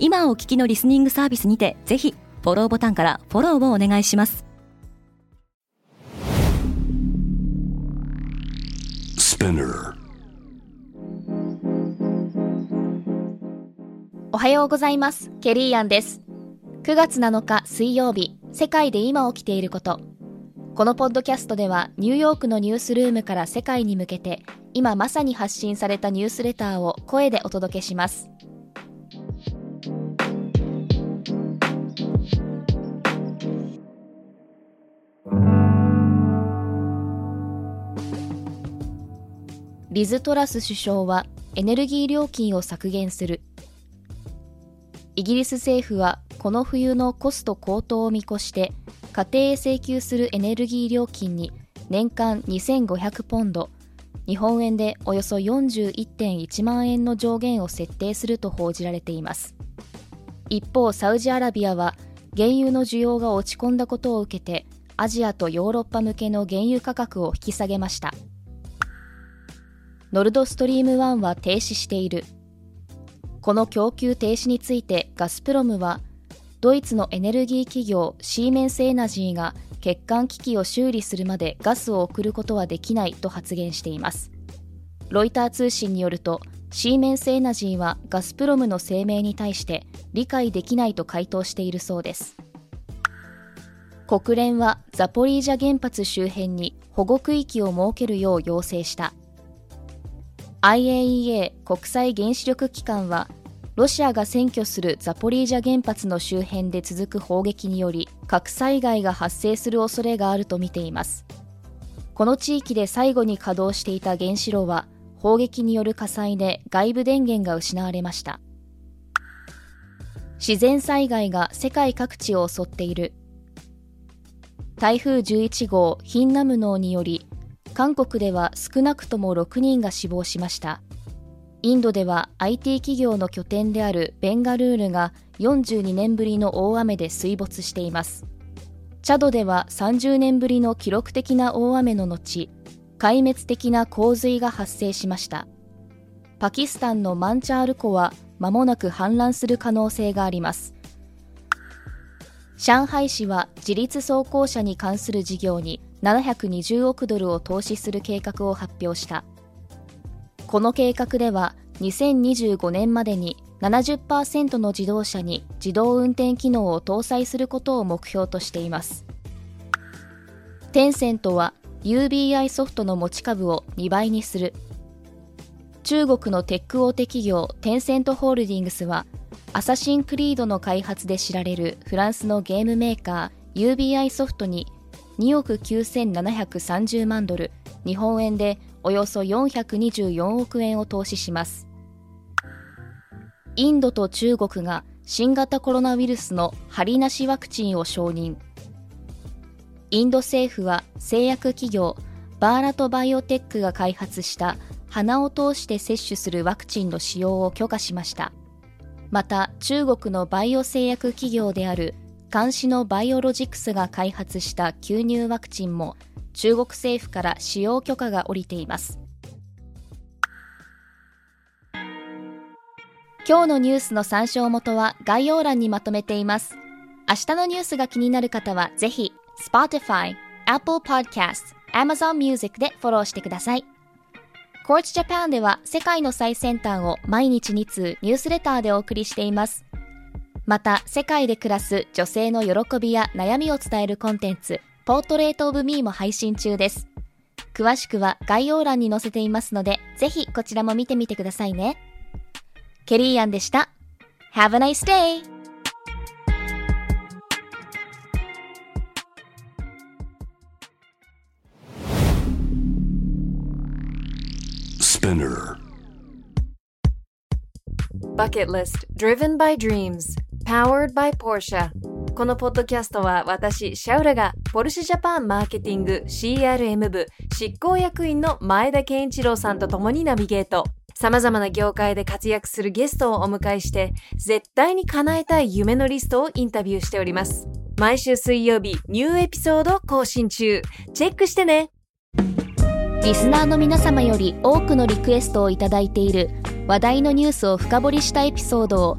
今お聞きのリスニングサービスにてぜひフォローボタンからフォローをお願いします。おはようございます。ケリーアンです。9月7日水曜日世界で今起きていること。このポッドキャストではニューヨークのニュースルームから世界に向けて今まさに発信されたニュースレターを声でお届けしますリズ・トラス首相はエネルギー料金を削減する。イギリス政府はこの冬のコスト高騰を見越して家庭へ請求するエネルギー料金に年間2500ポンド日本円でおよそ41.1万円の上限を設定すると報じられています。一方サウジアラビアは原油の需要が落ち込んだことを受けてアジアとヨーロッパ向けの原油価格を引き下げました。ノルドストリーム1は停止している。この供給停止についてガスプロムはドイツのエネルギー企業シーメンスエナジーが欠陥機器を修理するまでガスを送ることはできないと発言しています。ロイター通信によるとシーメンスエナジーはガスプロムの声明に対して理解できないと回答しているそうです。国連はザポリージャ原発周辺に保護区域を設けるよう要請した。IAEA 国際原子力機関はロシアが占拠するザポリージャ原発の周辺で続く砲撃により核災害が発生する恐れがあるとみています。この地域で最後に稼働していた原子炉は砲撃による火災で外部電源が失われました。自然災害が世界各地を襲っている。台風11号ヒンナムノーにより韓国では少なくとも6人が死亡しました。インドでは IT 企業の拠点であるベンガルールが42年ぶりの大雨で水没しています。チャドでは30年ぶりの記録的な大雨の後壊滅的な洪水が発生しました。パキスタンのマンチャール湖は間もなく氾濫する可能性があります。上海市は自立走行車に関する事業に720億ドルを投資する計画を発表した。この計画では2025年までに70%の自動車に自動運転機能を搭載することを目標としています。テンセントは UBI ソフトの持ち株を2倍にする。中国のテック大手企業テンセントホールディングスはアサシンクリードの開発で知られるフランスのゲームメーカー UBI ソフトに2億9730万ドル日本円でおよそ424億円を投資します。インドと中国が新型コロナウイルスの針なしワクチンを承認。インド政府は製薬企業バーラトバイオテックが開発した鼻を通して接種するワクチンの使用を許可しました。また中国のバイオ製薬企業である監視のバイオロジクスが開発した吸入ワクチンも中国政府から使用許可が下りています。今日のニュースの参照元は概要欄にまとめています。明日のニュースが気になる方はぜひ Spotify、Apple Podcast、Amazon Music でフォローしてください。Quartz Japan では世界の最先端を毎日2通ニュースレターでお送りしています。また、世界で暮らす女性の喜びや悩みを伝えるコンテンツ、ポートレートオブミーも配信中です。詳しくは概要欄に載せていますので、ぜひこちらも見てみてくださいね。ケリーアンでした。Have a nice day! Bucket List Driven by Dreams Powered by Porsche このポッドキャストは私、シャウラがポルシェジャパンマーケティング CRM 部執行役員の前田健一郎さんと共にナビゲート。様々な業界で活躍するゲストをお迎えして、絶対に叶えたい夢のリストをインタビューしております。毎週水曜日、ニューエピソード更新中。チェックしてねリスナーの皆様より多くのリクエストをいただいている話題のニュースを深掘りしたエピソードを